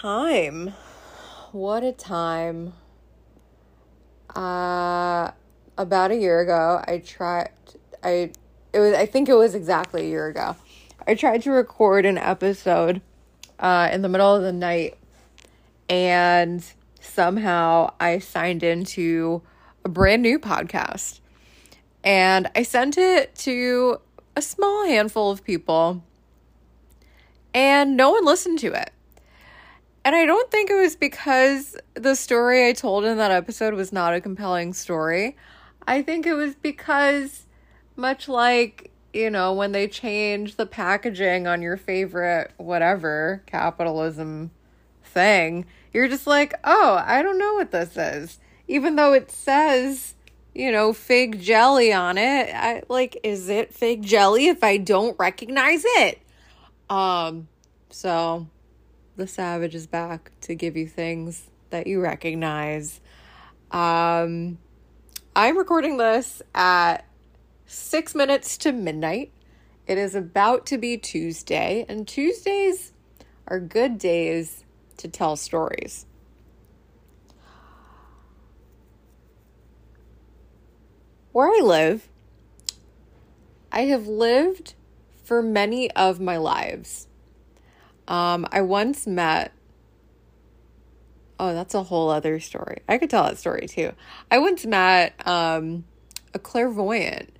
time. What a time. Uh about a year ago, I tried I it was I think it was exactly a year ago. I tried to record an episode uh in the middle of the night and somehow I signed into a brand new podcast. And I sent it to a small handful of people and no one listened to it. And I don't think it was because the story I told in that episode was not a compelling story. I think it was because, much like, you know, when they change the packaging on your favorite whatever capitalism thing, you're just like, oh, I don't know what this is. Even though it says, you know, fig jelly on it, I like, is it fig jelly if I don't recognize it? Um, so the Savage is back to give you things that you recognize. Um, I'm recording this at six minutes to midnight. It is about to be Tuesday, and Tuesdays are good days to tell stories. Where I live, I have lived for many of my lives. Um, I once met. Oh, that's a whole other story. I could tell that story too. I once met um, a clairvoyant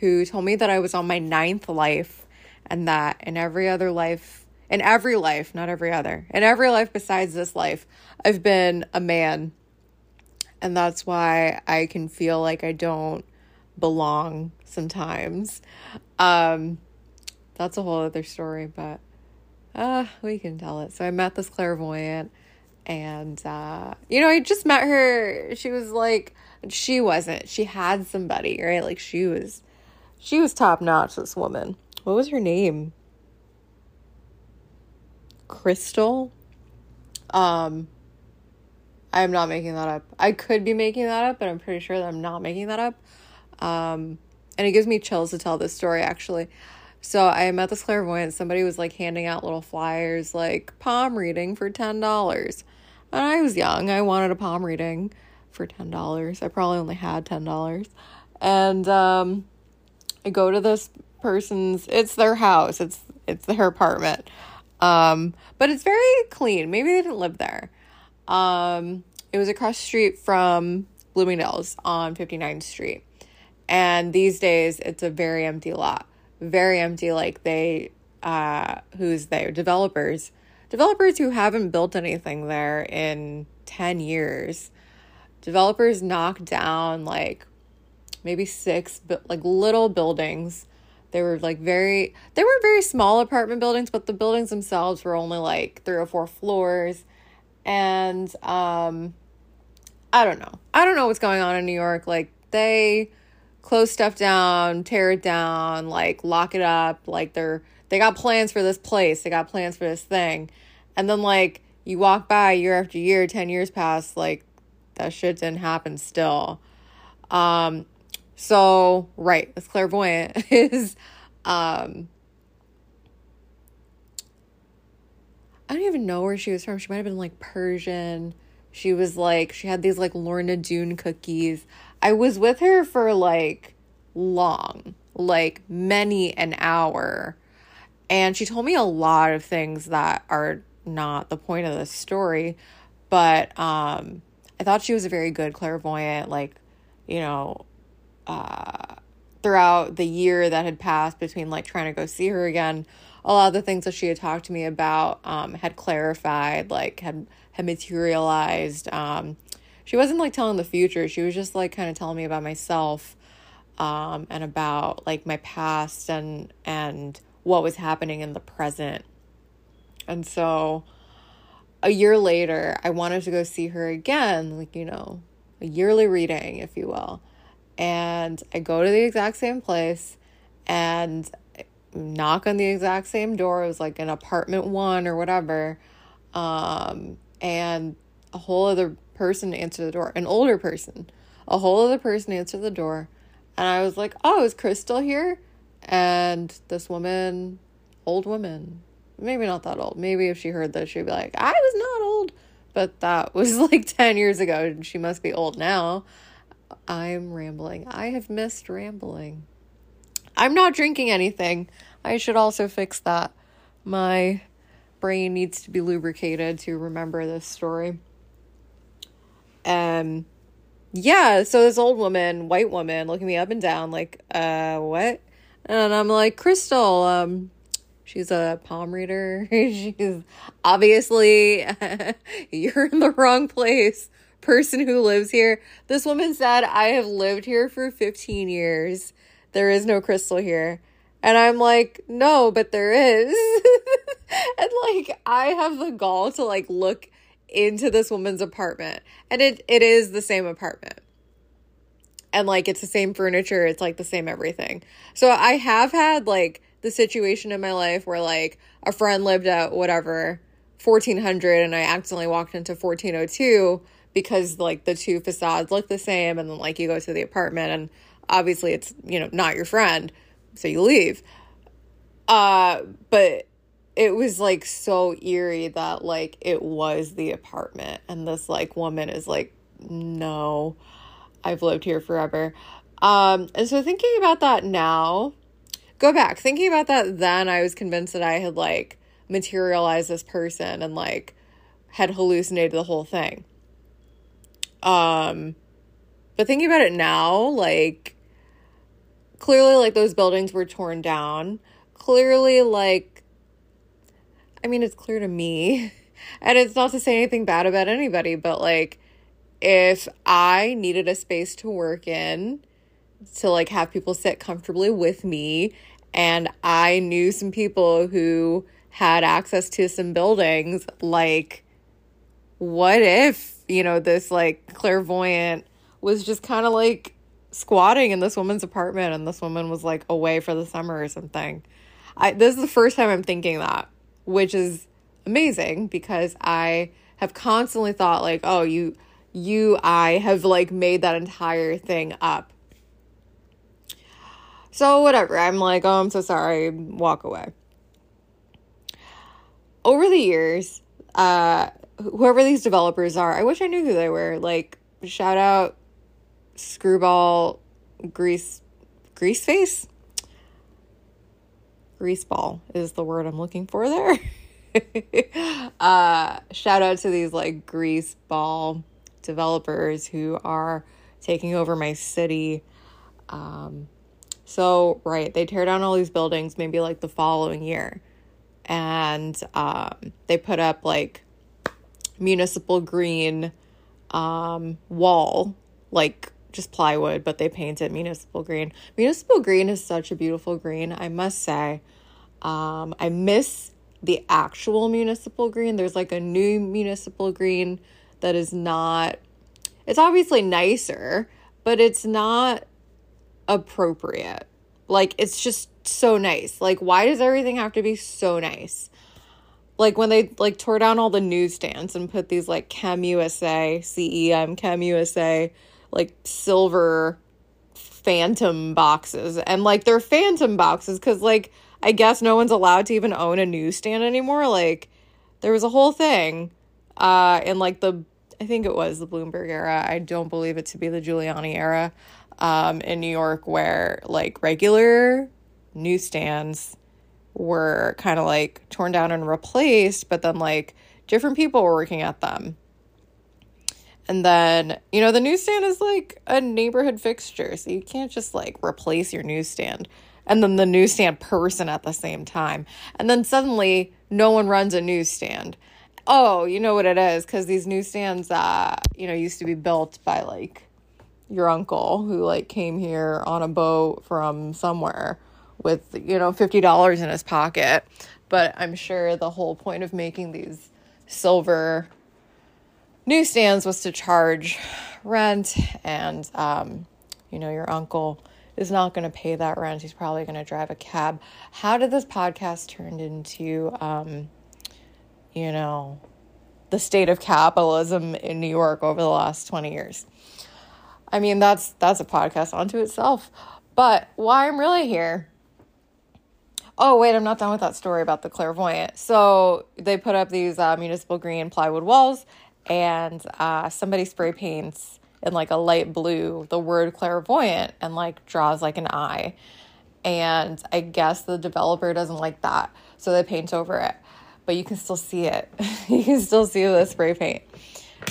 who told me that I was on my ninth life and that in every other life, in every life, not every other, in every life besides this life, I've been a man. And that's why I can feel like I don't belong sometimes. Um, that's a whole other story, but uh, we can tell it. So I met this clairvoyant and uh, you know, I just met her. She was like she wasn't. She had somebody, right? Like she was she was top notch, this woman. What was her name? Crystal? Um I'm not making that up. I could be making that up, but I'm pretty sure that I'm not making that up. Um and it gives me chills to tell this story actually. So I met this clairvoyant. Somebody was like handing out little flyers, like palm reading for ten dollars. And I was young. I wanted a palm reading for ten dollars. I probably only had ten dollars. And um, I go to this person's. It's their house. It's it's their apartment. Um, but it's very clean. Maybe they didn't live there. Um, it was across the street from Bloomingdale's on 59th Street. And these days, it's a very empty lot very empty like they uh who's there developers developers who haven't built anything there in 10 years. Developers knocked down like maybe six but like little buildings. They were like very they were very small apartment buildings but the buildings themselves were only like three or four floors. And um i don't know. I don't know what's going on in new york. Like they close stuff down, tear it down, like lock it up, like they're they got plans for this place, they got plans for this thing. And then like you walk by year after year, 10 years pass, like that shit didn't happen still. Um so right, this clairvoyant is um I don't even know where she was from. She might have been like Persian. She was like, she had these like Lorna Doone cookies. I was with her for like long, like many an hour. And she told me a lot of things that are not the point of the story, but um I thought she was a very good clairvoyant like, you know, uh throughout the year that had passed between like trying to go see her again, a lot of the things that she had talked to me about um had clarified, like had had materialized. Um she wasn't like telling the future. She was just like kind of telling me about myself um, and about like my past and and what was happening in the present. And so a year later, I wanted to go see her again, like, you know, a yearly reading, if you will. And I go to the exact same place and knock on the exact same door. It was like an apartment one or whatever. Um, and a whole other person to answer the door, an older person. A whole other person answered the door. And I was like, oh, is Crystal here? And this woman, old woman, maybe not that old. Maybe if she heard this, she'd be like, I was not old. but that was like 10 years ago and she must be old now. I'm rambling. I have missed rambling. I'm not drinking anything. I should also fix that. My brain needs to be lubricated to remember this story. Um yeah, so this old woman, white woman, looking me up and down, like, uh, what? And I'm like, Crystal, um, she's a palm reader. she's obviously, you're in the wrong place. Person who lives here. This woman said, I have lived here for 15 years. There is no crystal here. And I'm like, no, but there is. and like, I have the gall to like look into this woman's apartment. And it it is the same apartment. And like it's the same furniture. It's like the same everything. So i have had like the situation in my life where like a friend lived at whatever 1400 and i accidentally walked into 1402 because like the two facades look the same. And then like you go to the apartment and obviously it's you know not your friend. So you leave. Uh but it was like so eerie that like it was the apartment and this like woman is like no i've lived here forever. Um and so thinking about that now go back thinking about that then i was convinced that i had like materialized this person and like had hallucinated the whole thing. Um but thinking about it now like clearly like those buildings were torn down. Clearly like I mean, it's clear to me. And it's not to say anything bad about anybody, but like, if I needed a space to work in, to like have people sit comfortably with me, and I knew some people who had access to some buildings, like, what if, you know, this like clairvoyant was just kind of like squatting in this woman's apartment and this woman was like away for the summer or something? I this is the first time I'm thinking that which is amazing because I have constantly thought like, oh, you you I have like made that entire thing up. So whatever. I'm like, oh, I'm so sorry. Walk away. Over the years, uh whoever these developers are, I wish I knew who they were. Like shout out Screwball Grease Grease Face greaseball is the word I'm looking for there. uh, shout out to these like greaseball developers who are taking over my city. Um, so, right, they tear down all these buildings maybe like the following year. And um, they put up like municipal green um, wall, like just plywood, but they painted municipal green. Municipal green is such a beautiful green, I must say. Um, I miss the actual municipal green. There's like a new municipal green that is not, it's obviously nicer, but it's not appropriate. Like, it's just so nice. Like, why does everything have to be so nice? Like, when they like tore down all the newsstands and put these like Chem USA, CEM, Chem USA, like silver phantom boxes. And like, they're phantom boxes because, like, I guess no one's allowed to even own a newsstand anymore. Like there was a whole thing uh in like the I think it was the Bloomberg era. I don't believe it to be the Giuliani era um in New York where like regular newsstands were kind of like torn down and replaced, but then like different people were working at them. And then, you know, the newsstand is like a neighborhood fixture, so you can't just like replace your newsstand and then the newsstand person at the same time. And then suddenly no one runs a newsstand. Oh, you know what it is because these newsstands, uh, you know, used to be built by like your uncle who like came here on a boat from somewhere with you know fifty dollars in his pocket. But I'm sure the whole point of making these silver newsstands was to charge rent and um, you know your uncle is not going to pay that rent. He's probably going to drive a cab. How did this podcast turn into, um, you know, the state of capitalism in New York over the last 20 years? I mean, that's that's a podcast unto itself. But why I'm really here. Oh, wait, I'm not done with that story about the clairvoyant. So they put up these uh, municipal green plywood walls, and uh, somebody spray paints in like a light blue the word clairvoyant and like draws like an eye. And I guess the developer doesn't like that, so they paint over it. But you can still see it. you can still see the spray paint.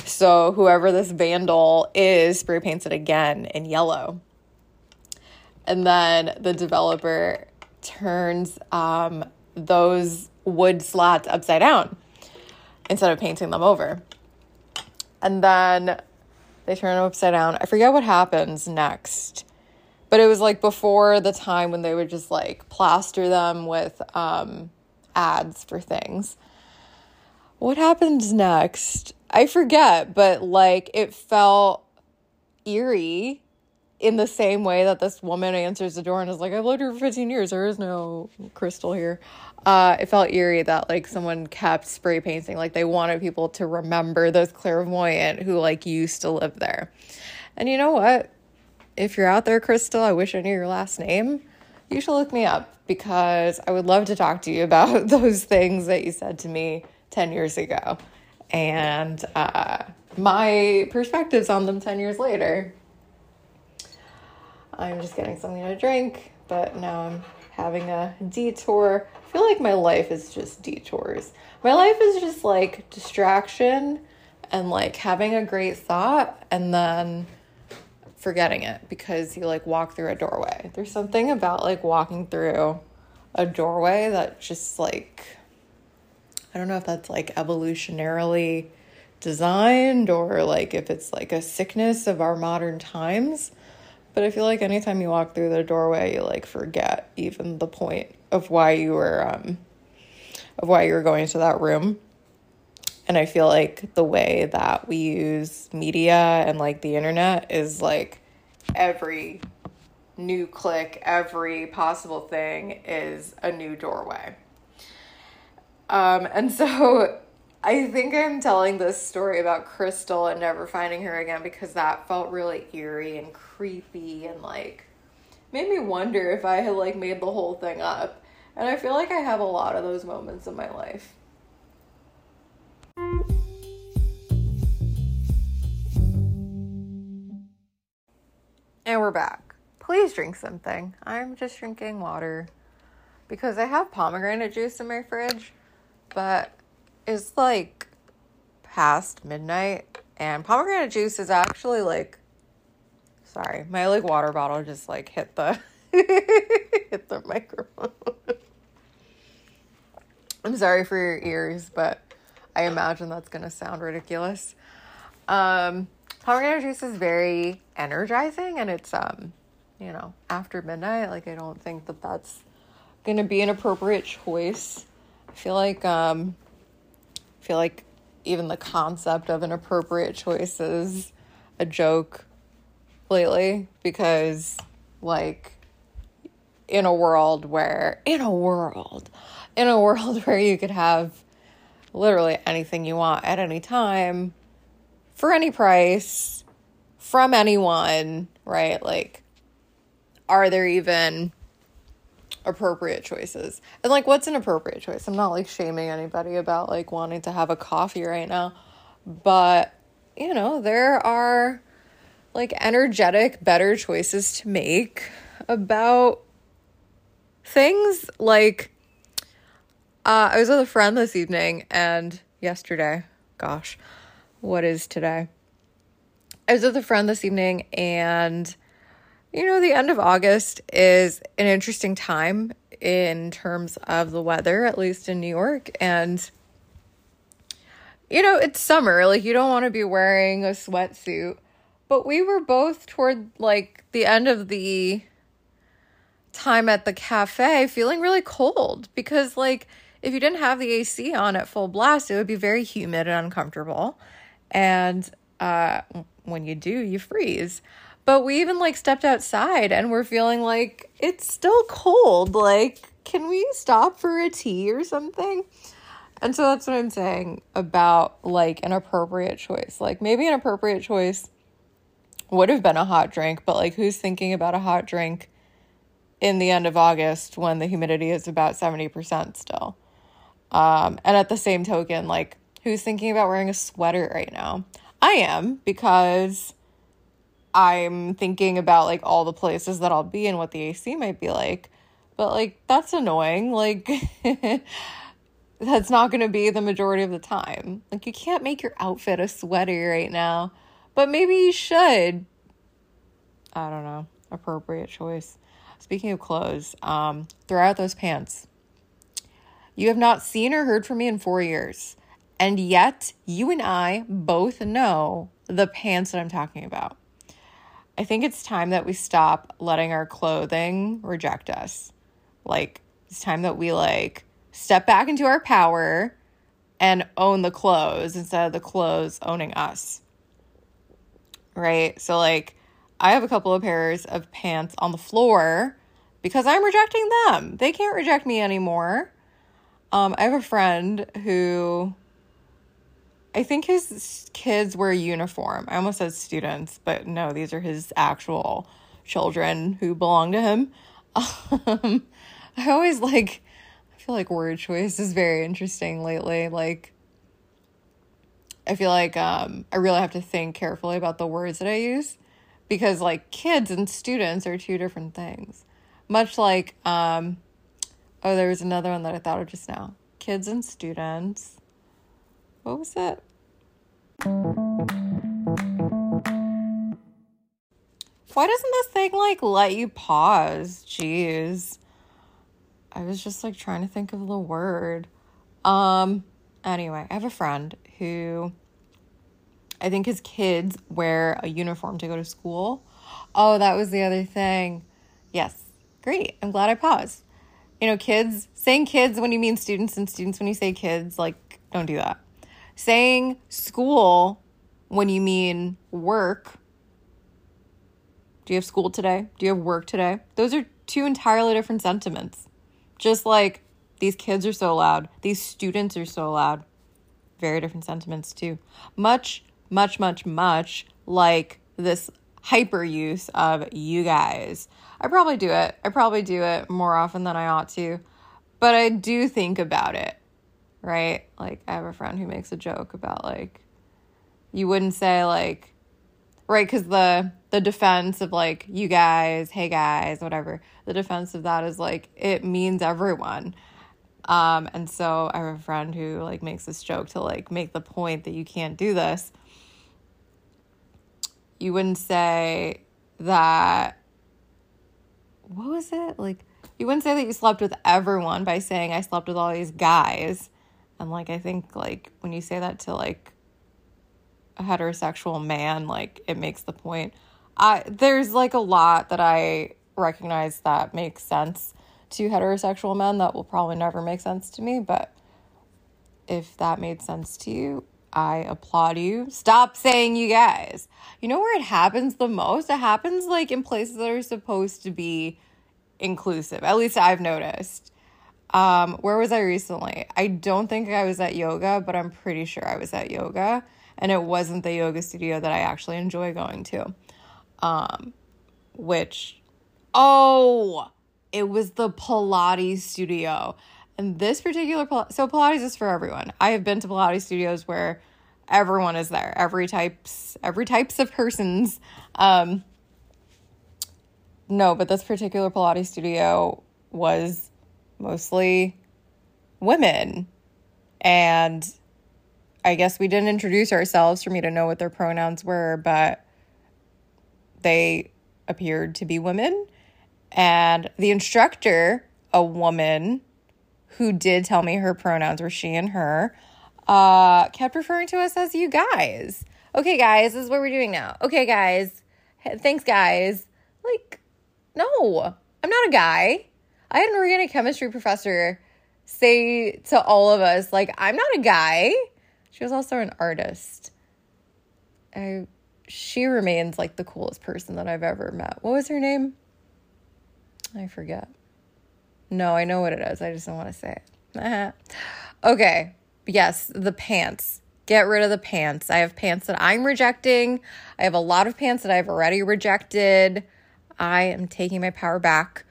So whoever this vandal is spray paints it again in yellow. And then the developer turns um, those wood slats upside down instead of painting them over. And then they turn them upside down. I forget what happens next. But it was like before the time when they would just like plaster them with um, ads for things. What happens next? I forget, but like it felt eerie in the same way that this woman answers the door and is like, I've lived here for 15 years. There is no crystal here. Uh, it felt eerie that like someone kept spray painting. Like they wanted people to remember those clairvoyant who like used to live there. And you know what? If you're out there, Crystal, I wish I knew your last name. You should look me up because I would love to talk to you about those things that you said to me 10 years ago and uh, my perspectives on them 10 years later. I'm just getting something to drink, but now I'm having a detour. I feel like my life is just detours. My life is just like distraction and like having a great thought and then forgetting it because you like walk through a doorway. There's something about like walking through a doorway that just like I don't know if that's like evolutionarily designed or like if it's like a sickness of our modern times but I feel like anytime you walk through the doorway, you like forget even the point of why you were um of why you were going to that room. And I feel like the way that we use media and like the internet is like every new click, every possible thing is a new doorway. Um, and so I think I'm telling this story about Crystal and never finding her again because that felt really eerie and creepy and like made me wonder if I had like made the whole thing up. And I feel like I have a lot of those moments in my life. And we're back. Please drink something. I'm just drinking water because I have pomegranate juice in my fridge, but it's like past midnight and pomegranate juice is actually like sorry my like water bottle just like hit the hit the microphone. I'm sorry for your ears but i imagine that's gonna sound ridiculous. Um pomegranate juice is very energizing and it's um you know after midnight like i don't think that that's gonna be an appropriate choice. I feel like um I feel like even the concept of an appropriate choice is a joke lately because, like, in a world where, in a world, in a world where you could have literally anything you want at any time for any price from anyone, right? Like, are there even appropriate choices. And like what's an appropriate choice? I'm not like shaming anybody about like wanting to have a coffee right now, but you know, there are like energetic better choices to make about things like uh, I was with a friend this evening and yesterday, gosh, what is today? I was with a friend this evening and you know, the end of August is an interesting time in terms of the weather, at least in New York. And, you know, it's summer. Like, you don't want to be wearing a sweatsuit. But we were both toward like the end of the time at the cafe feeling really cold because, like, if you didn't have the AC on at full blast, it would be very humid and uncomfortable. And uh, when you do, you freeze. But we even like stepped outside and we're feeling like it's still cold. Like, can we stop for a tea or something? And so that's what I'm saying about like an appropriate choice. Like, maybe an appropriate choice would have been a hot drink, but like, who's thinking about a hot drink in the end of August when the humidity is about 70% still? Um, and at the same token, like, who's thinking about wearing a sweater right now. I am because I'm thinking about like all the places that I'll be and what the AC might be like. But like that's annoying. Like that's not going to be the majority of the time. Like you can't make your outfit a sweater right now. But maybe you should. I don't know. Appropriate choice. Speaking of clothes, um throw out those pants. You have not seen or heard from me in 4 years. And yet, you and I both know the pants that I'm talking about. I think it's time that we stop letting our clothing reject us. Like, it's time that we like step back into our power and own the clothes instead of the clothes owning us. Right? So, like, I have a couple of pairs of pants on the floor because I'm rejecting them. They can't reject me anymore. Um, I have a friend who I think his kids wear uniform. I almost said students, but no, these are his actual children who belong to him. Um, I always like, I feel like word choice is very interesting lately. Like, I feel like um, I really have to think carefully about the words that I use because, like, kids and students are two different things. Much like, um, oh, there was another one that I thought of just now kids and students what was that? Why doesn't this thing like let you pause? Jeez. I was just like trying to think of the word. Um anyway, I have a friend who I think his kids wear a uniform to go to school. Oh, that was the other thing. Yes. Great. I'm glad I paused. You know, kids saying kids when you mean students and students when you say kids, like don't do that. Saying school when you mean work. Do you have school today? Do you have work today? Those are two entirely different sentiments. Just like these kids are so loud, these students are so loud. Very different sentiments, too. Much, much, much, much like this hyper use of you guys. I probably do it. I probably do it more often than I ought to, but I do think about it right? Like I have a friend who makes a joke about like you wouldn't say like right cuz the the defense of like you guys, hey guys, whatever. The defense of that is like it means everyone. Um and so I have a friend who like makes this joke to like make the point that you can't do this. You wouldn't say that what was it? Like you wouldn't say that you slept with everyone by saying I slept with all these guys and like I think like when you say that to like a heterosexual man, like it makes the point. I there's like a lot that I recognize that makes sense to heterosexual men that will probably never make sense to me, but if that made sense to you, I applaud you. Stop saying you guys. You know where it happens the most? It happens like in places that are supposed to be inclusive. At least I've noticed. Um, where was I recently? I don't think I was at yoga, but I'm pretty sure I was at yoga. And it wasn't the yoga studio that I actually enjoy going to. Um, which, oh, it was the Pilates studio. And this particular, so Pilates is for everyone. I have been to Pilates studios where everyone is there, every types, every types of persons. Um, no, but this particular Pilates studio was mostly women. And I guess we didn't introduce ourselves for me to know what their pronouns were, but they appeared to be women. And the instructor, a woman who did tell me her pronouns were she and her, uh, kept referring to us as you guys. Okay, guys, this is what we're doing now. Okay, guys. Thanks, guys. Like, no, I'm not a guy. I had an organic chemistry professor say to all of us, like, I'm not a guy. She was also an artist. I she remains like the coolest person that I've ever met. What was her name? I forget. No, I know what it is. I just don't want to say it. okay. Yes, the pants. Get rid of the pants. I have pants that I'm rejecting. I have a lot of pants that I've already rejected. I am taking my power back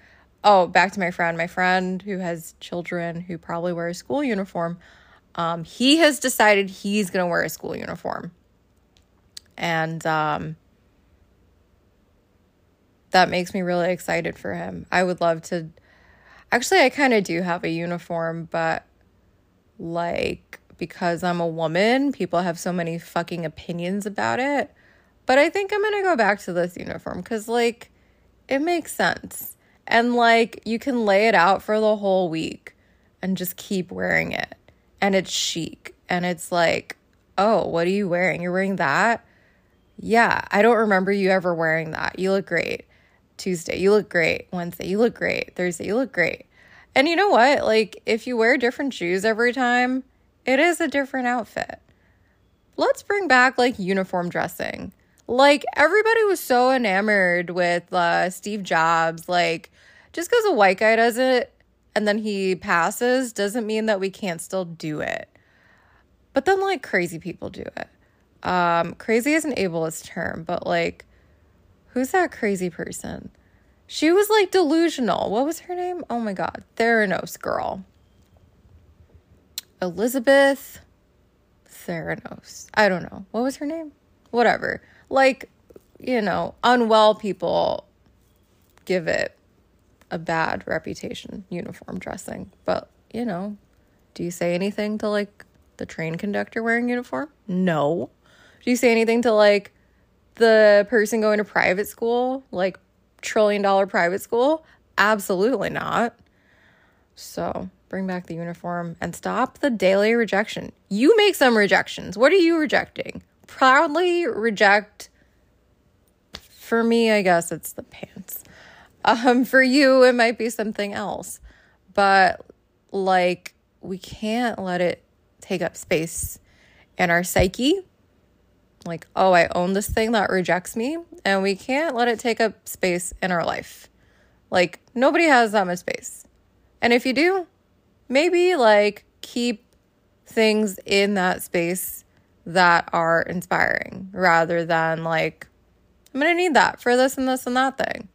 oh, back to my friend. My friend who has children who probably wear a school uniform. Um, he has decided he's going to wear a school uniform. And um, that makes me really excited for him. I would love to. Actually, I kind of do have a uniform, but like because I'm a woman, people have so many fucking opinions about it. But I think I'm going to go back to this uniform because, like, it makes sense. And, like, you can lay it out for the whole week and just keep wearing it. And it's chic. And it's like, oh, what are you wearing? You're wearing that? Yeah, I don't remember you ever wearing that. You look great. Tuesday, you look great. Wednesday, you look great. Thursday, you look great. And you know what? Like, if you wear different shoes every time, it is a different outfit. Let's bring back like uniform dressing. Like, everybody was so enamored with uh, Steve Jobs. Like, just because a white guy does it and then he passes doesn't mean that we can't still do it. But then, like, crazy people do it. Um, crazy is an ableist term, but like, who's that crazy person? She was like delusional. What was her name? Oh my God. Theranos girl. Elizabeth Theranos. I don't know. What was her name? Whatever. Like, you know, unwell people give it a bad reputation, uniform dressing. But, you know, do you say anything to like the train conductor wearing uniform? No. Do you say anything to like the person going to private school, like trillion dollar private school? Absolutely not. So bring back the uniform and stop the daily rejection. You make some rejections. What are you rejecting? Proudly reject. For me, I guess it's the pants. Um, for you, it might be something else. But like, we can't let it take up space in our psyche like, oh, I own this thing that rejects me, and we can't let it take up space in our life. Like, nobody has that much space. And if you do, maybe like keep things in that space that are inspiring rather than like, I'm gonna need that for this and this and that thing.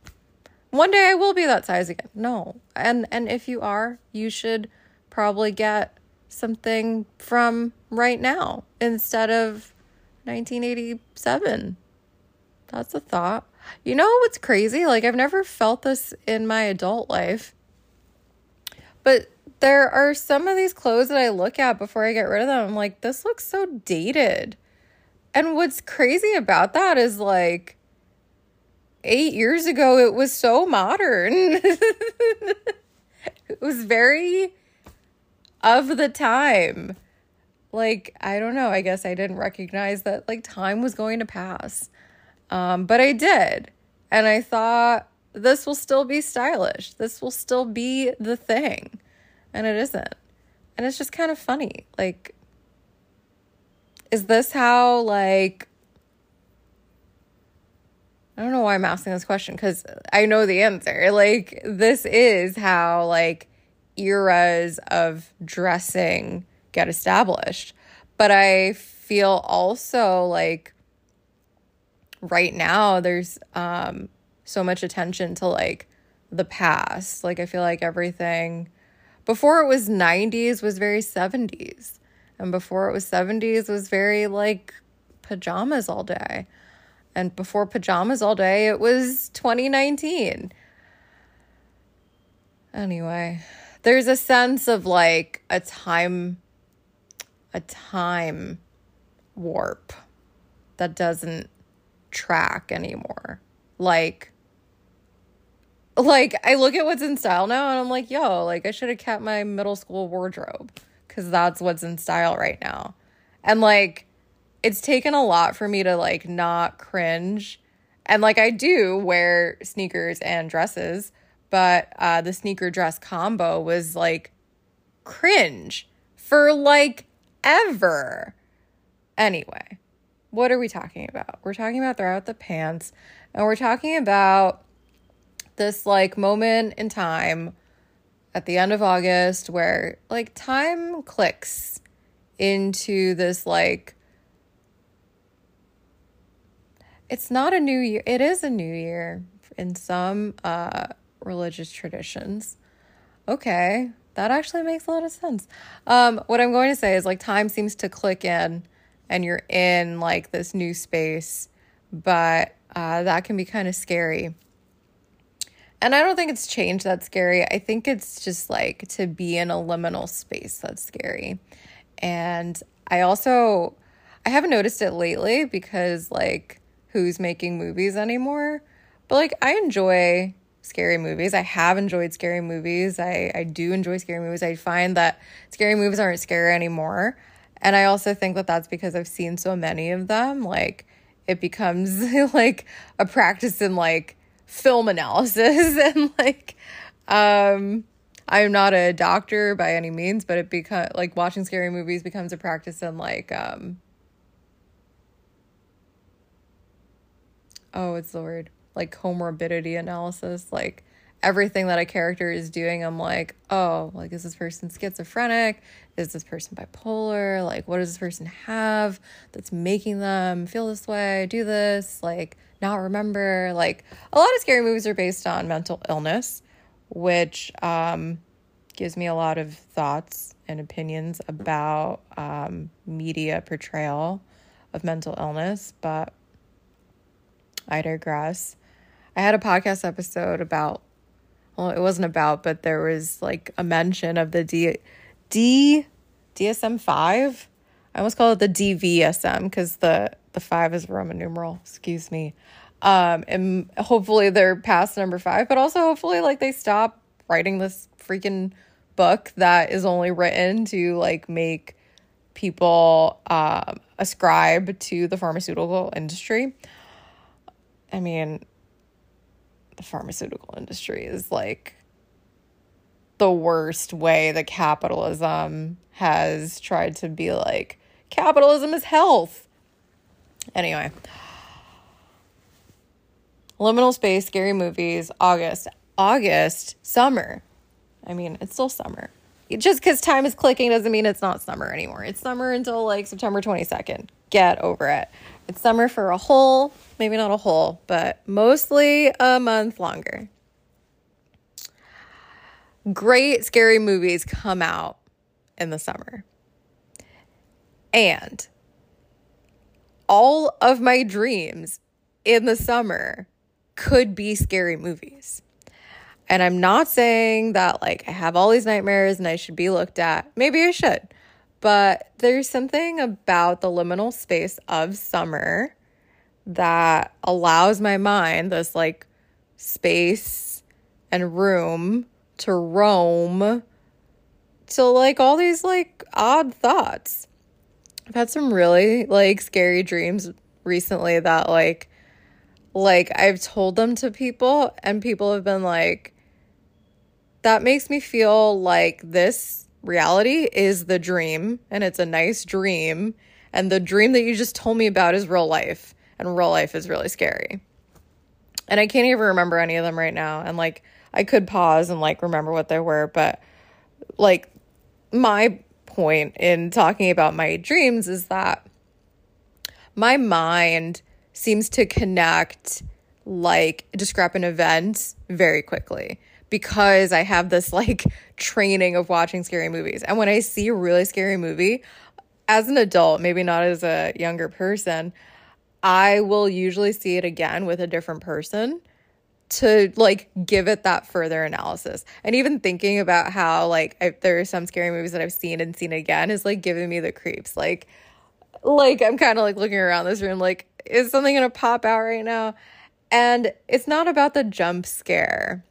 One day I will be that size again. No. And and if you are, you should probably get something from right now instead of 1987. That's a thought. You know what's crazy? Like, I've never felt this in my adult life. But there are some of these clothes that I look at before I get rid of them. I'm like, this looks so dated. And what's crazy about that is like, eight years ago, it was so modern. it was very of the time like i don't know i guess i didn't recognize that like time was going to pass um, but i did and i thought this will still be stylish this will still be the thing and it isn't and it's just kind of funny like is this how like I don't know why I'm asking this question because I know the answer. Like, this is how, like, eras of dressing get established. But I feel also like right now there's um so much attention to like the past. Like I feel like everything before it was 90s was very 70s. And before it was 70s was very like pajamas all day. And before pajamas all day, it was 2019. Anyway, there's a sense of like a time a time warp that doesn't track anymore. Like like I look at what's in style now and I'm like, yo, like I should have kept my middle school wardrobe cuz that's what's in style right now. And like it's taken a lot for me to like not cringe. And like I do wear sneakers and dresses, but uh the sneaker dress combo was like cringe for like ever. Anyway, what are we talking about? We're talking about throw out the pants, and we're talking about this like moment in time at the end of August where like time clicks into this like it's not a new year it is a new year in some uh religious traditions okay that actually makes a lot of sense. Um, what I'm going to say is like time seems to click in and you're in like this new space, but uh, that can be kind of scary. And I don't think it's change that's scary. I think it's just like to be in a liminal space that's scary. And I also I haven't noticed it lately because like who's making movies anymore. But like I enjoy scary movies. I have enjoyed scary movies. I, I do enjoy scary movies. I find that scary movies aren't scary anymore. And I also think that that's because I've seen so many of them. Like, it becomes like a practice in like film analysis and like, um, I'm not a doctor by any means, but it becomes like watching scary movies becomes a practice in like, um, oh, it's the word like comorbidity analysis, like everything that a character is doing, I'm like, oh, like is this person schizophrenic? Is this person bipolar? Like what does this person have that's making them feel this way, do this, like not remember? Like a lot of scary movies are based on mental illness, which um gives me a lot of thoughts and opinions about um, media portrayal of mental illness, but I digress. I had a podcast episode about, well, it wasn't about, but there was like a mention of the D, D, DSM 5. I almost call it the DVSM because the, the five is a Roman numeral, excuse me. Um, and hopefully they're past number five, but also hopefully like they stop writing this freaking book that is only written to like make people um, ascribe to the pharmaceutical industry. I mean, the pharmaceutical industry is like the worst way that capitalism has tried to be like capitalism is health. Anyway, liminal space, scary movies, August, August, summer. I mean, it's still summer. Just because time is clicking doesn't mean it's not summer anymore. It's summer until like September 22nd. Get over it. It's summer for a whole, maybe not a whole, but mostly a month longer. Great scary movies come out in the summer. And all of my dreams in the summer could be scary movies. And I'm not saying that like I have all these nightmares and I should be looked at. Maybe I should. But there's something about the liminal space of summer that allows my mind, this like space and room to roam to like all these like odd thoughts. I've had some really like scary dreams recently that like like I've told them to people and people have been like that makes me feel like this reality is the dream and it's a nice dream. And the dream that you just told me about is real life. And real life is really scary. And I can't even remember any of them right now. And like, I could pause and like remember what they were. But like, my point in talking about my dreams is that my mind seems to connect like discrepant events very quickly because I have this like training of watching scary movies. And when I see a really scary movie, as an adult, maybe not as a younger person, I will usually see it again with a different person to like give it that further analysis. And even thinking about how like I, there are some scary movies that I've seen and seen again is like giving me the creeps. Like like I'm kind of like looking around this room like is something to pop out right now? And it's not about the jump scare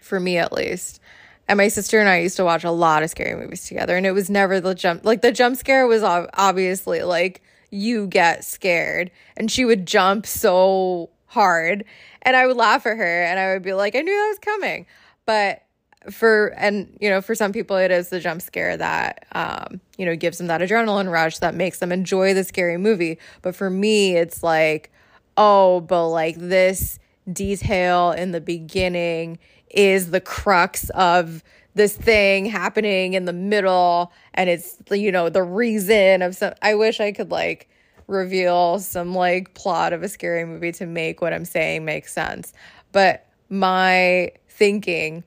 for me at least. And my sister and I used to watch a lot of scary movies together, and it was never the jump. Like the jump scare was obviously like you get scared, and she would jump so hard, and I would laugh at her, and I would be like, I knew that was coming. But for and you know for some people it is the jump scare that um you know gives them that adrenaline rush that makes them enjoy the scary movie but for me it's like oh but like this detail in the beginning is the crux of this thing happening in the middle and it's you know the reason of some I wish I could like reveal some like plot of a scary movie to make what I'm saying make sense. But my thinking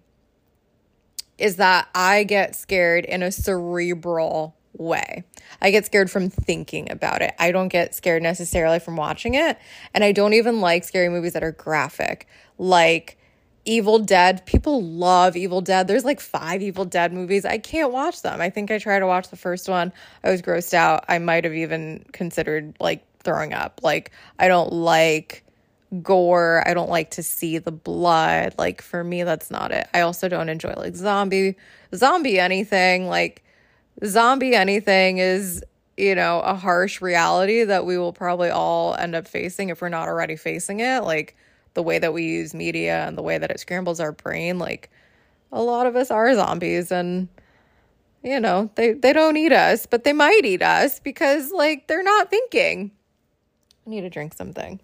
is that I get scared in a cerebral way. I get scared from thinking about it. I don't get scared necessarily from watching it. And I don't even like scary movies that are graphic, like Evil Dead. People love Evil Dead. There's like five Evil Dead movies. I can't watch them. I think I tried to watch the first one. I was grossed out. I might have even considered like throwing up. Like, I don't like gore. I don't like to see the blood. Like for me that's not it. I also don't enjoy like zombie zombie anything. Like zombie anything is, you know, a harsh reality that we will probably all end up facing if we're not already facing it. Like the way that we use media and the way that it scrambles our brain, like a lot of us are zombies and you know, they they don't eat us, but they might eat us because like they're not thinking. I need to drink something.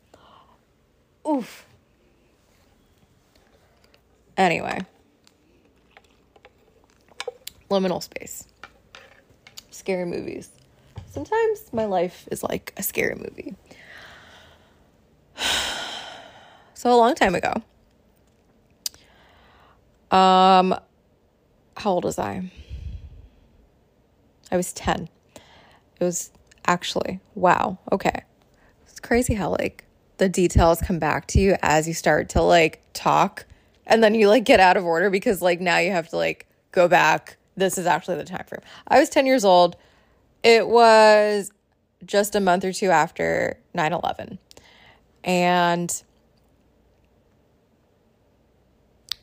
Oof. Anyway, liminal space. Scary movies. Sometimes my life is like a scary movie. So a long time ago. Um how old was I? I was 10. It was actually wow. Okay. It's crazy how like the details come back to you as you start to like talk and then you like get out of order because like now you have to like go back this is actually the time frame i was 10 years old it was just a month or two after 9-11 and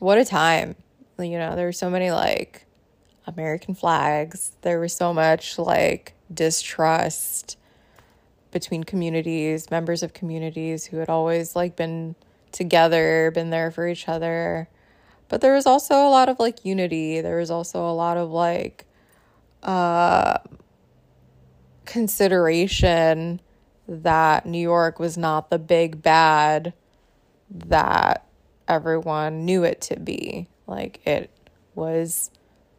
what a time you know there were so many like american flags there was so much like distrust between communities, members of communities who had always like been together, been there for each other. But there was also a lot of like unity. There was also a lot of like uh consideration that New York was not the big bad that everyone knew it to be. Like it was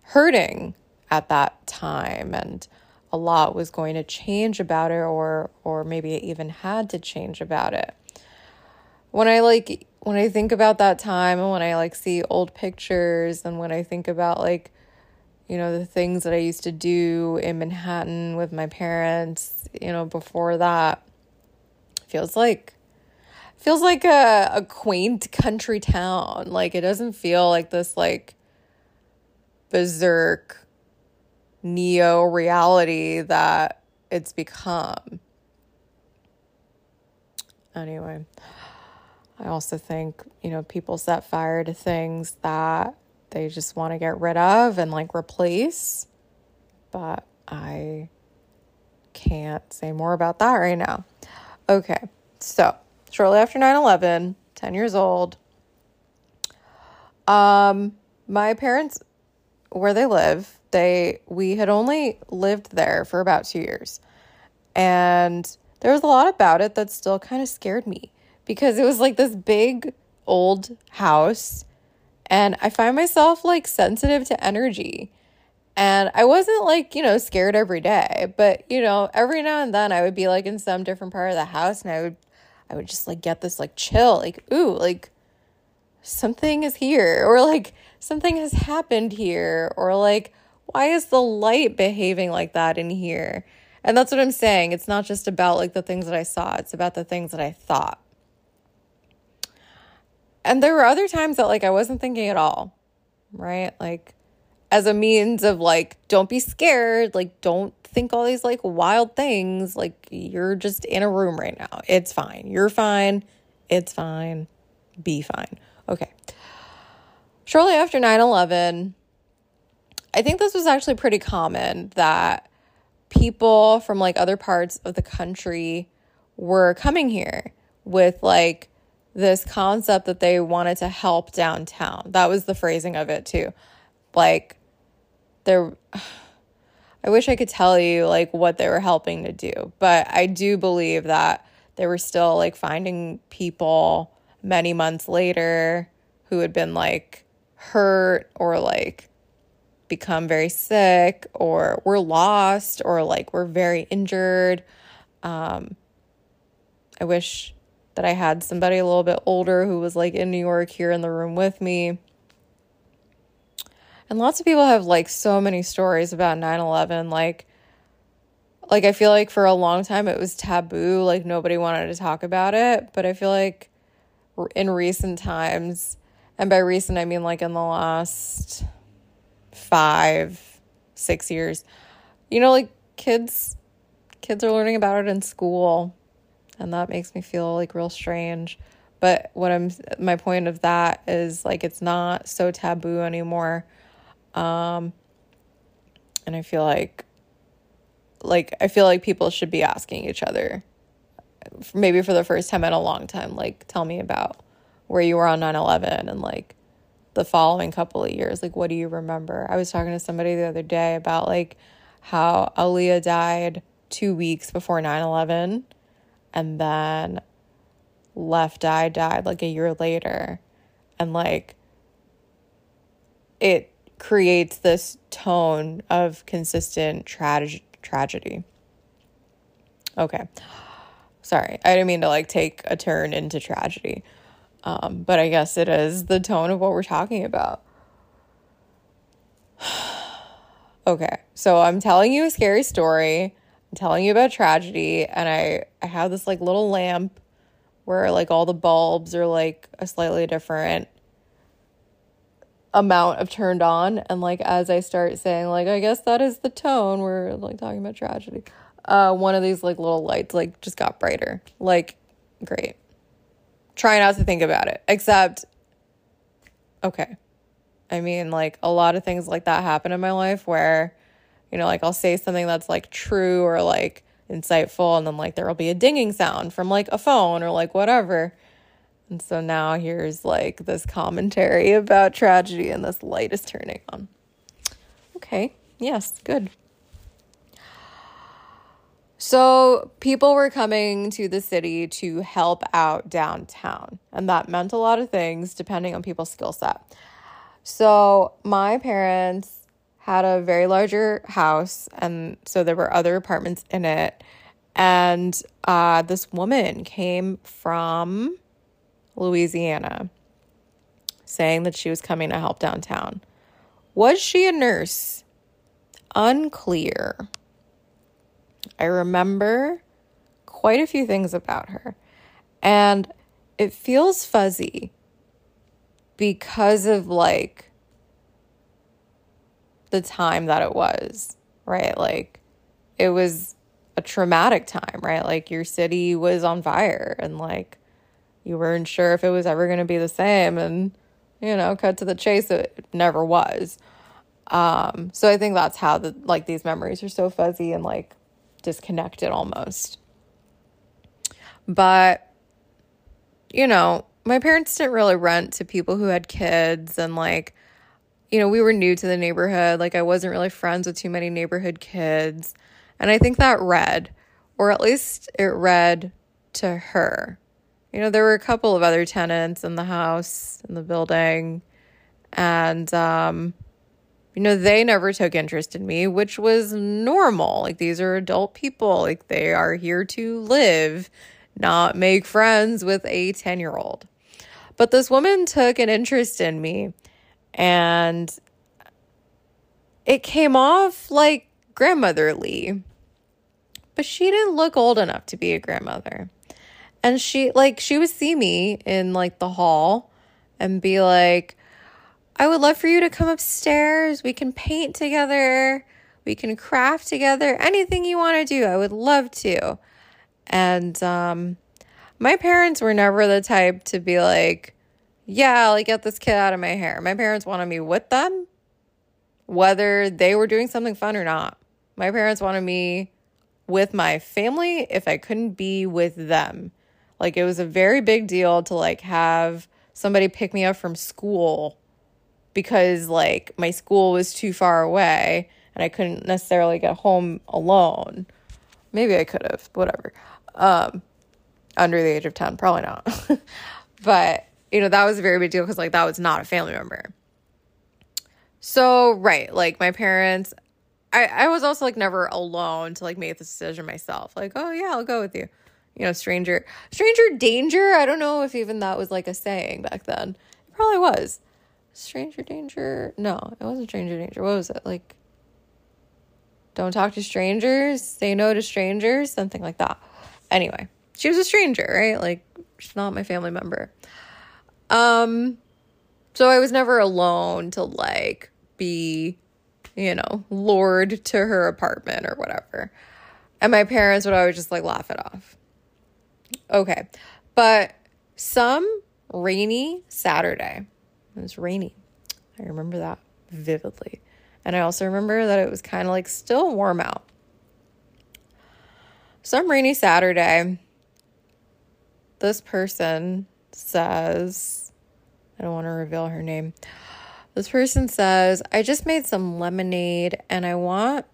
hurting at that time and a lot was going to change about it or or maybe it even had to change about it. When I like when I think about that time and when I like see old pictures and when I think about like you know the things that I used to do in Manhattan with my parents, you know, before that feels like feels like a, a quaint country town. Like it doesn't feel like this like berserk neo reality that it's become. Anyway, I also think, you know, people set fire to things that they just want to get rid of and like replace. But I can't say more about that right now. Okay, so shortly after 9 11, 10 years old, um, my parents, where they live, they we had only lived there for about 2 years. And there was a lot about it that still kind of scared me because it was like this big old house and I find myself like sensitive to energy. And I wasn't like, you know, scared every day, but you know, every now and then I would be like in some different part of the house and I would I would just like get this like chill, like, ooh, like something is here or like something has happened here or like why is the light behaving like that in here? And that's what I'm saying. It's not just about like the things that I saw, it's about the things that I thought. And there were other times that like I wasn't thinking at all, right? Like as a means of like, don't be scared, like, don't think all these like wild things. Like, you're just in a room right now. It's fine. You're fine. It's fine. Be fine. Okay. Shortly after 9 11, I think this was actually pretty common that people from like other parts of the country were coming here with like this concept that they wanted to help downtown. That was the phrasing of it too. Like there I wish I could tell you like what they were helping to do, but I do believe that they were still like finding people many months later who had been like hurt or like become very sick or we're lost or like we're very injured. Um, I wish that I had somebody a little bit older who was like in New York here in the room with me. And lots of people have like so many stories about 9/11 like like I feel like for a long time it was taboo, like nobody wanted to talk about it, but I feel like in recent times, and by recent I mean like in the last 5 6 years, you know like kids kids are learning about it in school and that makes me feel like real strange. But what I'm my point of that is like it's not so taboo anymore. Um and I feel like like I feel like people should be asking each other maybe for the first time in a long time like tell me about where you were on 9/11 and like the following couple of years like what do you remember? I was talking to somebody the other day about like how Aaliyah died 2 weeks before 9/11 and then Left Eye died like a year later and like it creates this tone of consistent tragedy tragedy. Okay. Sorry. I didn't mean to like take a turn into tragedy. Um, but I guess it is the tone of what we're talking about. okay. So I'm telling you a scary story. I'm telling you about tragedy and I I have this like little lamp where like all the bulbs are like a slightly different amount of turned on and like as I start saying like I guess that is the tone we're like talking about tragedy. Uh one of these like little lights like just got brighter. Like great. Try not to think about it. Except okay. I mean like a lot of things like that happen in my life where you know like I'll say something that's like true or like insightful and then like there will be a dinging sound from like a phone or like whatever and so now here's like this commentary about tragedy, and this light is turning on. Okay, yes, good. So people were coming to the city to help out downtown, and that meant a lot of things depending on people's skill set. So my parents had a very larger house, and so there were other apartments in it. And uh, this woman came from Louisiana, saying that she was coming to help downtown. Was she a nurse? Unclear. I remember quite a few things about her, and it feels fuzzy because of like the time that it was, right? Like it was a traumatic time, right? Like your city was on fire and like you weren't sure if it was ever going to be the same and you know cut to the chase it never was. Um so i think that's how the like these memories are so fuzzy and like disconnected almost. But you know my parents didn't really rent to people who had kids and like you know we were new to the neighborhood. Like i wasn't really friends with too many neighborhood kids. And i think that read or at least it read to her you know, there were a couple of other tenants in the house, in the building, and, um, you know, they never took interest in me, which was normal. Like, these are adult people, like, they are here to live, not make friends with a 10 year old. But this woman took an interest in me, and it came off like grandmotherly, but she didn't look old enough to be a grandmother. And she like she would see me in like the hall and be like, I would love for you to come upstairs. We can paint together. We can craft together. Anything you want to do, I would love to. And um my parents were never the type to be like, yeah, like get this kid out of my hair. My parents wanted me with them, whether they were doing something fun or not. My parents wanted me with my family if I couldn't be with them. Like it was a very big deal to like have somebody pick me up from school because like my school was too far away and I couldn't necessarily get home alone. Maybe I could have, whatever. Um under the age of 10, probably not. but, you know, that was a very big deal cuz like that was not a family member. So, right, like my parents I I was also like never alone to like make this decision myself. Like, oh yeah, I'll go with you you know, stranger stranger danger. I don't know if even that was like a saying back then. It probably was. Stranger Danger. No, it wasn't Stranger Danger. What was it? Like, don't talk to strangers, say no to strangers, something like that. Anyway, she was a stranger, right? Like, she's not my family member. Um, so I was never alone to like be, you know, lured to her apartment or whatever. And my parents would always just like laugh it off. Okay. But some rainy Saturday, it was rainy. I remember that vividly. And I also remember that it was kind of like still warm out. Some rainy Saturday, this person says, I don't want to reveal her name. This person says, I just made some lemonade and I want.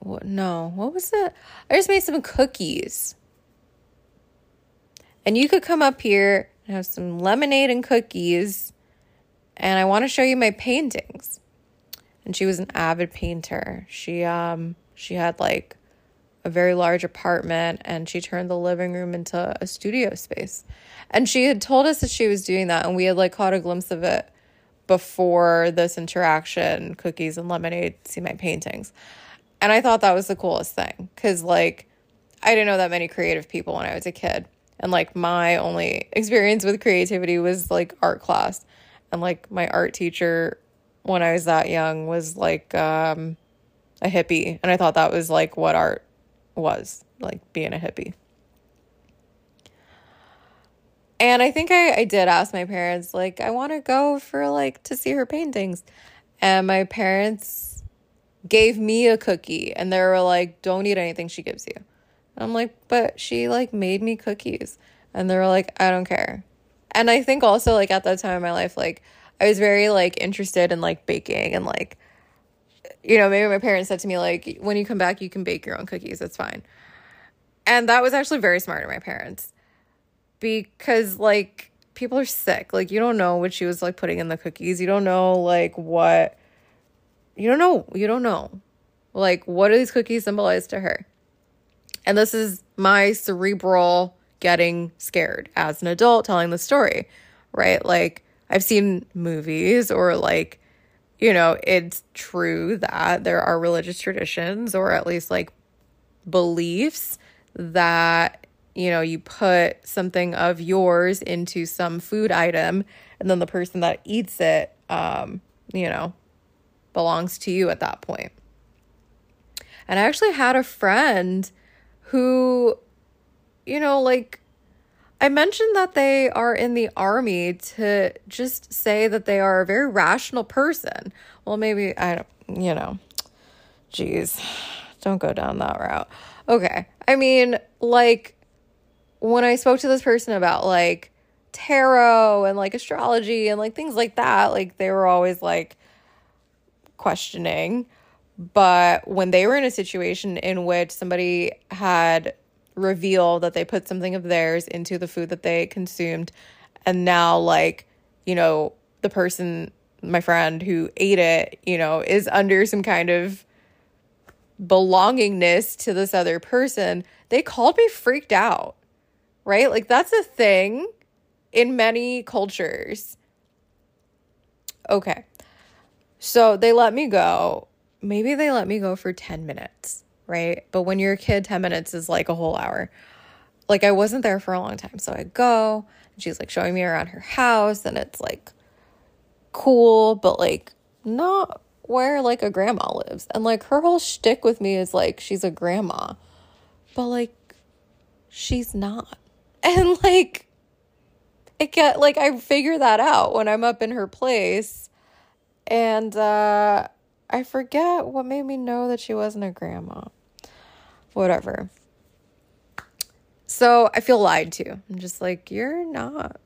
What? No, what was that? I just made some cookies. And you could come up here and have some lemonade and cookies and I want to show you my paintings. And she was an avid painter. She um she had like a very large apartment and she turned the living room into a studio space. And she had told us that she was doing that and we had like caught a glimpse of it before this interaction, cookies and lemonade, see my paintings. And I thought that was the coolest thing cuz like I didn't know that many creative people when I was a kid. And like my only experience with creativity was like art class and like my art teacher when I was that young was like um, a hippie, and I thought that was like what art was like being a hippie. And I think I, I did ask my parents, like, I want to go for like to see her paintings. And my parents gave me a cookie and they were like, don't eat anything she gives you. And I'm like, but she like made me cookies. And they were like, I don't care and I think also like at that time in my life, like I was very like interested in like baking and like you know, maybe my parents said to me like when you come back you can bake your own cookies, it's fine. And that was actually very smart of my parents. Because like people are sick. Like you don't know what she was like putting in the cookies. You don't know like what you don't know. You don't know. Like what do these cookies symbolize to her? And this is my cerebral getting scared as an adult telling the story, right? Like, I've seen movies or like, you know, it's true that there are religious traditions or at least like beliefs that, you know, you put something of yours into some food item and then the person that eats it, um, you know, belongs to you at that point. And I actually had a friend who you know, like I mentioned that they are in the army to just say that they are a very rational person. Well, maybe I don't, you know, geez, don't go down that route. Okay. I mean, like, when I spoke to this person about like tarot and like astrology and like things like that, like, they were always like questioning. But when they were in a situation in which somebody had revealed that they put something of theirs into the food that they consumed and now like you know the person my friend who ate it you know is under some kind of belongingness to this other person they called me freaked out right like that's a thing in many cultures okay so they let me go maybe they let me go for 10 minutes right? But when you're a kid, 10 minutes is like a whole hour. Like I wasn't there for a long time. So I go and she's like showing me around her house and it's like cool, but like not where like a grandma lives. And like her whole shtick with me is like she's a grandma. But like she's not. And like it get like I figure that out when I'm up in her place. And uh I forget what made me know that she wasn't a grandma whatever. So I feel lied to. I'm just like, you're not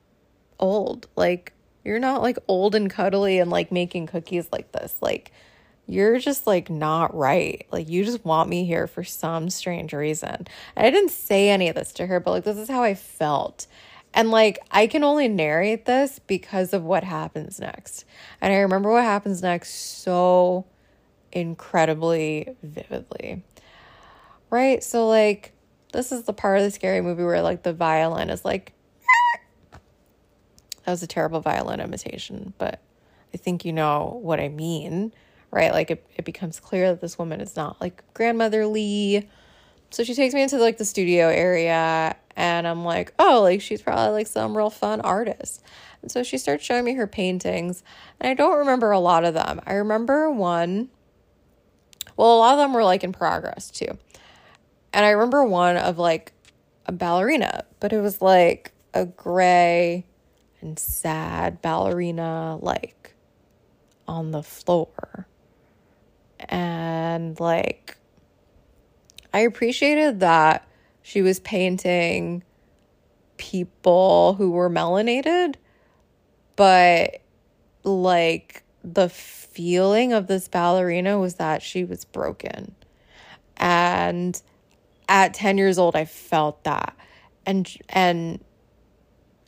old. Like, you're not like old and cuddly and like making cookies like this. Like, you're just like not right. Like, you just want me here for some strange reason. And I didn't say any of this to her, but like, this is how I felt. And like, I can only narrate this because of what happens next. And I remember what happens next so incredibly vividly right? So like this is the part of the scary movie where like the violin is like That was a terrible violin imitation, but I think you know what I mean, right? Like it, it becomes clear that this woman is not like grandmotherly. So she takes me into like the studio area and I'm like, oh, like she's probably like some real fun artist. And so she starts showing me her paintings, and I don't remember a lot of them. I remember one, well, a lot of them were like in progress too. And I remember one of like a ballerina, but it was like a gray and sad ballerina, like on the floor. And like, I appreciated that she was painting people who were melanated, but like the feeling of this ballerina was that she was broken. And at 10 years old I felt that. And and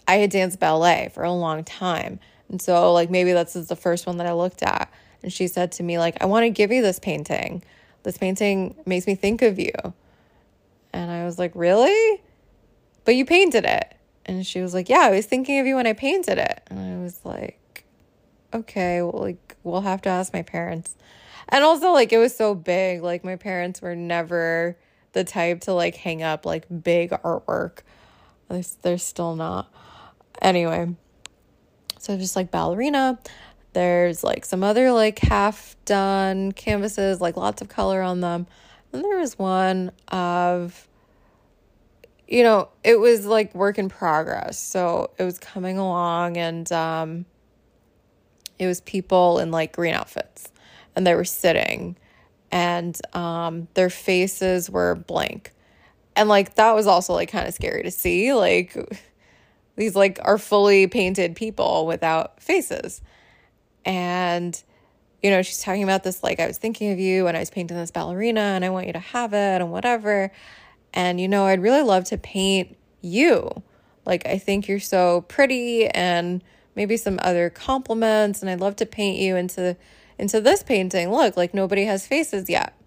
I had danced ballet for a long time. And so like maybe this is the first one that I looked at. And she said to me like I want to give you this painting. This painting makes me think of you. And I was like, "Really?" But you painted it. And she was like, "Yeah, I was thinking of you when I painted it." And I was like, "Okay, well like we'll have to ask my parents." And also like it was so big. Like my parents were never the type to like hang up like big artwork. They're, they're still not. Anyway, so just like ballerina. There's like some other like half done canvases, like lots of color on them. And there was one of, you know, it was like work in progress. So it was coming along and um, it was people in like green outfits and they were sitting and um, their faces were blank. And like that was also like kind of scary to see. Like these like are fully painted people without faces. And you know, she's talking about this like I was thinking of you when I was painting this ballerina and I want you to have it and whatever. And you know, I'd really love to paint you. Like I think you're so pretty and maybe some other compliments and I'd love to paint you into into this painting. Look, like nobody has faces yet.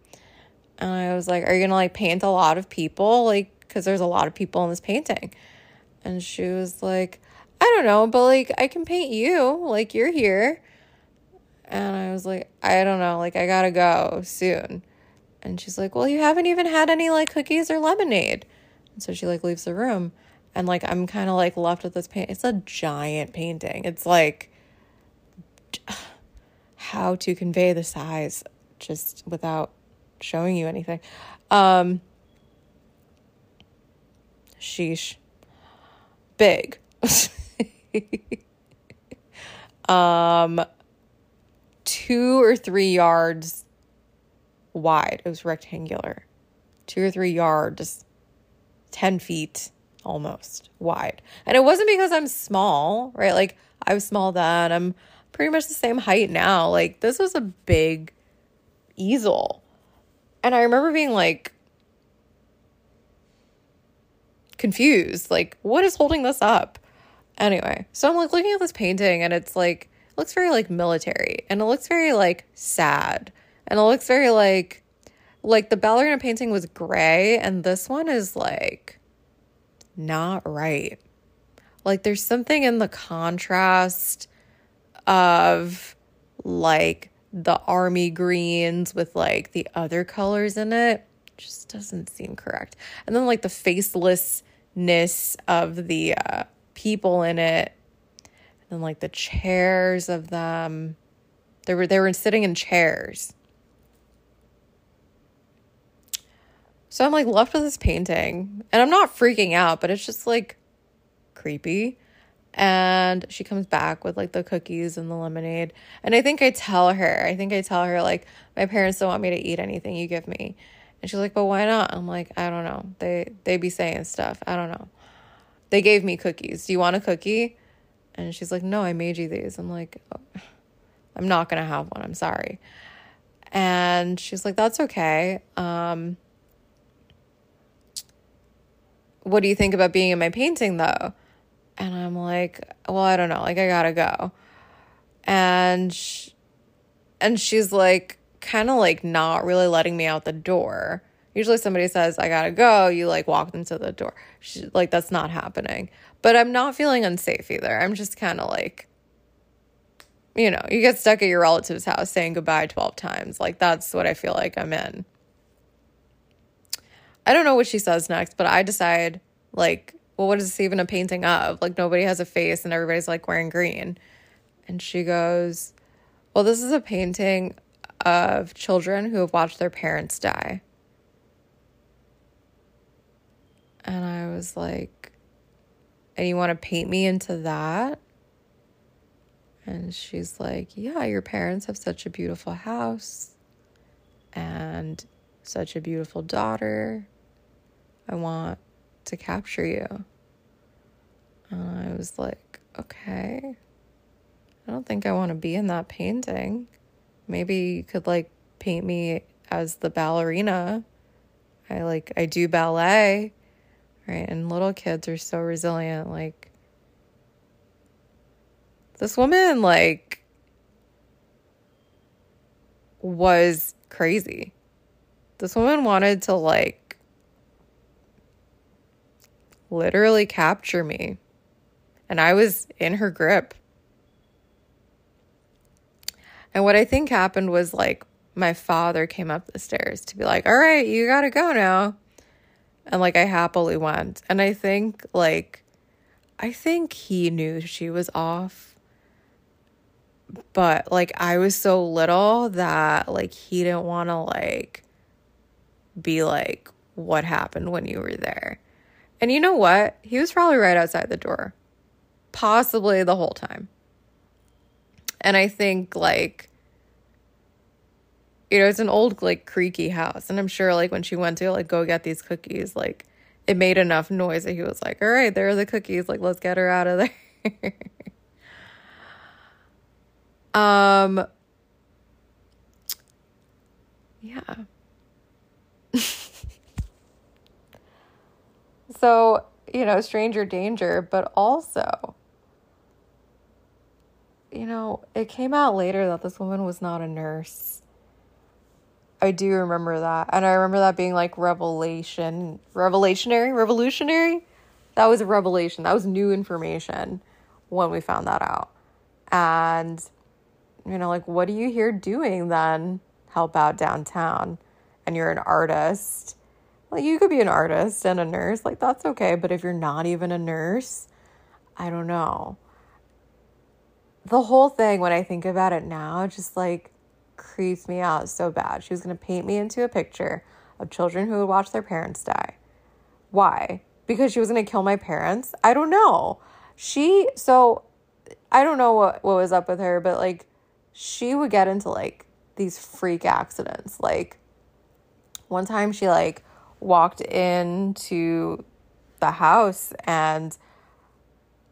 And I was like, Are you gonna like paint a lot of people? Like, because there's a lot of people in this painting. And she was like, I don't know, but like I can paint you. Like you're here. And I was like, I don't know, like I gotta go soon. And she's like, Well, you haven't even had any like cookies or lemonade. And so she like leaves the room. And like I'm kind of like left with this paint. It's a giant painting. It's like how to convey the size just without showing you anything. Um, sheesh. Big. um, two or three yards wide. It was rectangular. Two or three yards, 10 feet almost wide. And it wasn't because I'm small, right? Like I was small then. I'm pretty much the same height now. Like this was a big easel. And I remember being like confused, like what is holding this up? Anyway, so I'm like looking at this painting and it's like looks very like military and it looks very like sad. And it looks very like like the ballerina painting was gray and this one is like not right. Like there's something in the contrast of like the army greens with like the other colors in it just doesn't seem correct. And then like the facelessness of the uh, people in it, and like the chairs of them. They were they were sitting in chairs. So I'm like left with this painting, and I'm not freaking out, but it's just like creepy. And she comes back with like the cookies and the lemonade. And i think i tell her i think i tell her like my parents don't want me to eat anything you give me. And she's like but why not? I'm like i don't know. They they be saying stuff. I don't know. They gave me cookies. Do you want a cookie and she's like no i made you these i'm like oh, i'm not gonna have one i'm sorry and she's like that's okay um what do you think about being in my painting though and I'm like, well, I don't know. Like, I gotta go. And, and she's like, kind of like not really letting me out the door. Usually somebody says, I gotta go, you like walk them to the door. She, like, that's not happening. But I'm not feeling unsafe either. I'm just kind of like, you know, you get stuck at your relative's house saying goodbye 12 times. Like, that's what I feel like I'm in. I don't know what she says next, but I decide, like, well, what is this even a painting of? Like, nobody has a face and everybody's like wearing green. And she goes, Well, this is a painting of children who have watched their parents die. And I was like, And you want to paint me into that? And she's like, Yeah, your parents have such a beautiful house and such a beautiful daughter. I want to capture you. And I was like, Okay. I don't think I want to be in that painting. Maybe you could like paint me as the ballerina. I like, I do ballet, right? And little kids are so resilient. Like, this woman, like, was crazy. This woman wanted to, like, literally capture me. And I was in her grip. And what I think happened was like my father came up the stairs to be like, all right, you got to go now. And like I happily went. And I think like, I think he knew she was off. But like I was so little that like he didn't want to like be like, what happened when you were there? And you know what? He was probably right outside the door, possibly the whole time. And I think like you know, it's an old like creaky house. And I'm sure like when she went to like go get these cookies, like it made enough noise that he was like, All right, there are the cookies, like let's get her out of there. um yeah. so, you know, stranger danger, but also you know, it came out later that this woman was not a nurse. I do remember that. And I remember that being like revelation, revelationary, revolutionary. That was a revelation. That was new information when we found that out. And, you know, like, what are you here doing then? Help out downtown. And you're an artist. Like, you could be an artist and a nurse. Like, that's okay. But if you're not even a nurse, I don't know the whole thing, when I think about it now, just like creeps me out so bad. She was going to paint me into a picture of children who would watch their parents die. Why? Because she was going to kill my parents? I don't know. She, so I don't know what, what was up with her, but like she would get into like these freak accidents. Like one time she like walked into the house and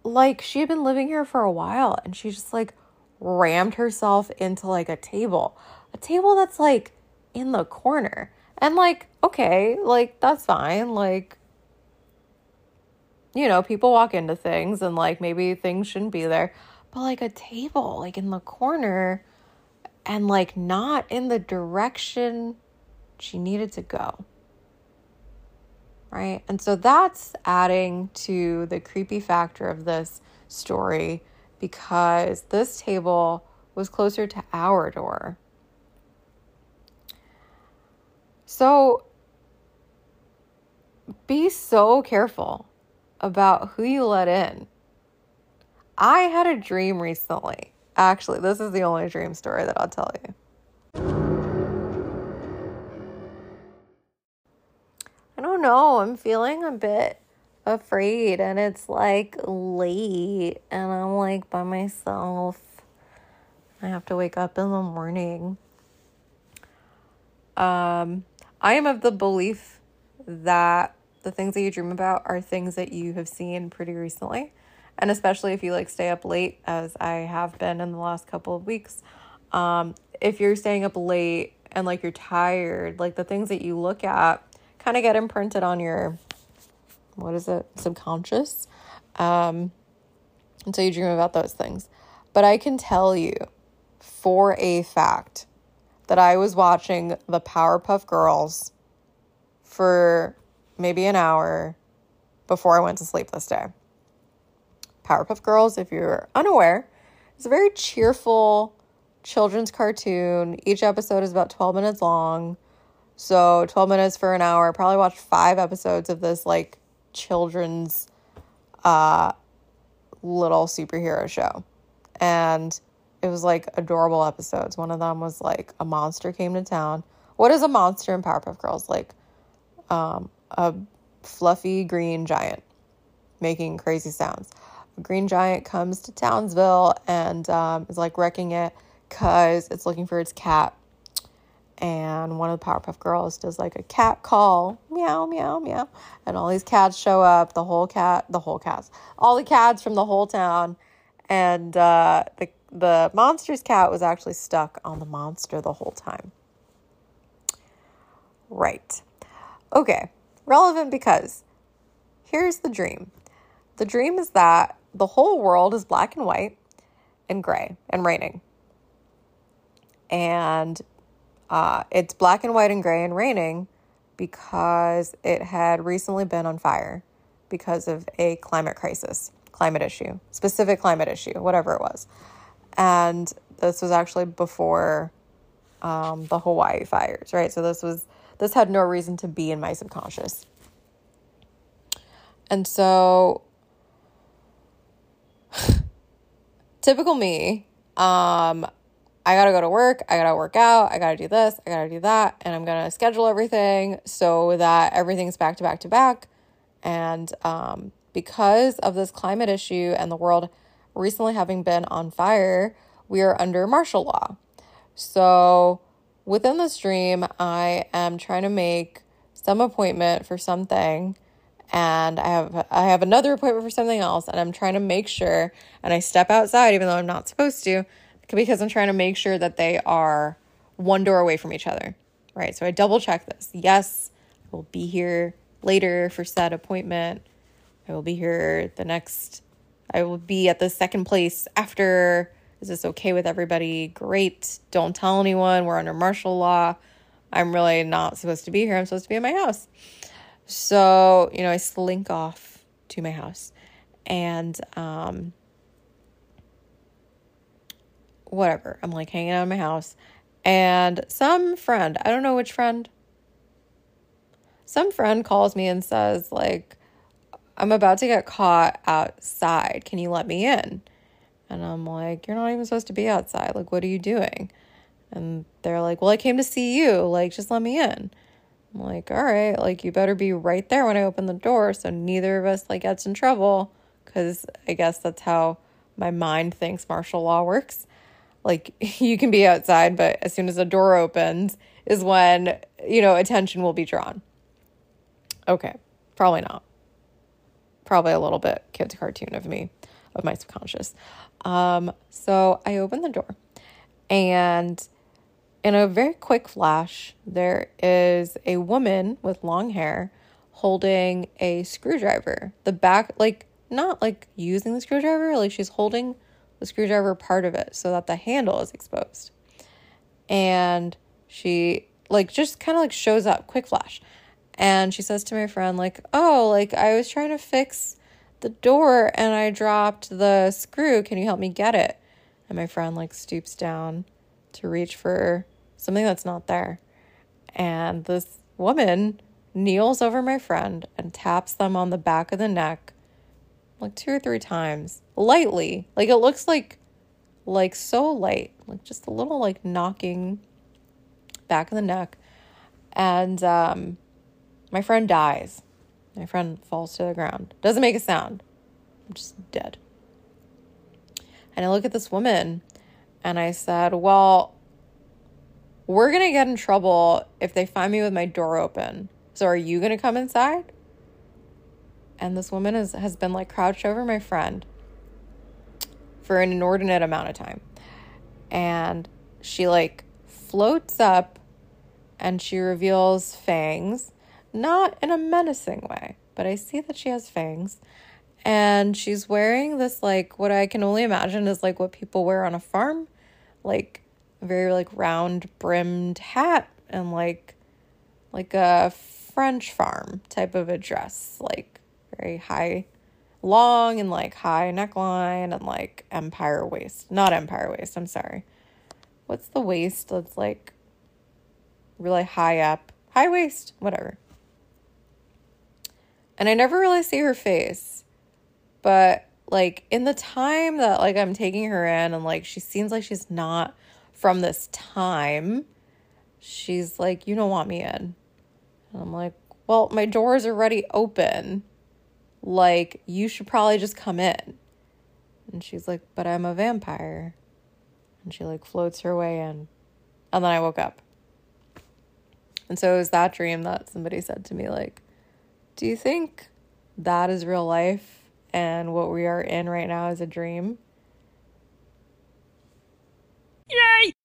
like she had been living here for a while and she just like rammed herself into like a table. A table that's like in the corner. And like, okay, like that's fine. Like you know, people walk into things and like maybe things shouldn't be there. But like a table like in the corner and like not in the direction she needed to go right? And so that's adding to the creepy factor of this story because this table was closer to our door. So be so careful about who you let in. I had a dream recently. Actually, this is the only dream story that I'll tell you. I don't know. I'm feeling a bit afraid and it's like late and I'm like by myself. I have to wake up in the morning. Um I am of the belief that the things that you dream about are things that you have seen pretty recently. And especially if you like stay up late as I have been in the last couple of weeks. Um if you're staying up late and like you're tired, like the things that you look at kind of get imprinted on your what is it subconscious um until you dream about those things but i can tell you for a fact that i was watching the powerpuff girls for maybe an hour before I went to sleep this day. Powerpuff Girls, if you're unaware, is a very cheerful children's cartoon. Each episode is about 12 minutes long. So 12 minutes for an hour. I probably watched five episodes of this like children's uh little superhero show. And it was like adorable episodes. One of them was like a monster came to town. What is a monster in Powerpuff Girls? Like um a fluffy green giant making crazy sounds. A green giant comes to Townsville and um, is like wrecking it because it's looking for its cat. And one of the Powerpuff Girls does like a cat call, meow, meow, meow. And all these cats show up, the whole cat, the whole cats, all the cats from the whole town. And uh, the, the monster's cat was actually stuck on the monster the whole time. Right. Okay. Relevant because here's the dream the dream is that the whole world is black and white and gray and raining. And uh, it's black and white and gray and raining because it had recently been on fire because of a climate crisis, climate issue, specific climate issue, whatever it was. And this was actually before um, the Hawaii fires, right? So this was this had no reason to be in my subconscious. And so typical me, um I got to go to work, I got to work out, I got to do this, I got to do that, and I'm to schedule everything so that everything's back to back to back. And um because of this climate issue and the world recently having been on fire, we are under martial law. So within the stream, I am trying to make some appointment for something and I have I have another appointment for something else and I'm trying to make sure and I step outside even though I'm not supposed to because I'm trying to make sure that they are one door away from each other. Right? So I double check this. Yes, I will be here later for said appointment. I will be here the next I will be at the second place after is this okay with everybody? Great. Don't tell anyone. We're under martial law. I'm really not supposed to be here. I'm supposed to be in my house. So, you know, I slink off to my house and um whatever. I'm like hanging out in my house and some friend, I don't know which friend, some friend calls me and says like I'm about to get caught outside. Can you let me in? And I'm like, You're not even supposed to be outside. Like, what are you doing? And they're like, Well, I came to see you. Like, just let me in. I'm like, All right, like, you better be right there when I open the door so neither of us, like, gets in trouble. Cause I guess that's how my mind thinks martial law works. Like, you can be outside, but as soon as the door opens is when, you know, attention will be drawn. Okay, probably not. Probably a little bit kids' cartoon of me, of my subconscious. Um, so I open the door, and in a very quick flash, there is a woman with long hair holding a screwdriver. The back, like, not like using the screwdriver, like she's holding the screwdriver part of it so that the handle is exposed. And she, like, just kind of like shows up, quick flash. And she says to my friend, like, oh, like, I was trying to fix the door and I dropped the screw. Can you help me get it? And my friend like stoops down to reach for something that's not there. And this woman kneels over my friend and taps them on the back of the neck like two or three times lightly. Like it looks like like so light, like just a little like knocking back of the neck. And um my friend dies. My friend falls to the ground. Doesn't make a sound. I'm just dead. And I look at this woman and I said, Well, we're going to get in trouble if they find me with my door open. So are you going to come inside? And this woman is, has been like crouched over my friend for an inordinate amount of time. And she like floats up and she reveals fangs not in a menacing way, but I see that she has fangs. And she's wearing this, like, what I can only imagine is like what people wear on a farm, like very like round brimmed hat and like like a French farm type of a dress, like very high, long and like high neckline and like empire waist. Not empire waist, I'm sorry. What's the waist that's like really high up? High waist, whatever. And I never really see her face. But like in the time that like I'm taking her in and like she seems like she's not from this time, she's like, You don't want me in. And I'm like, Well, my doors are already open like, you should probably just come in. And she's like, but I'm a vampire. And she like floats her way in. And then I woke up. And so it was that dream that somebody said to me, like, do you think that is real life and what we are in right now is a dream? Yay!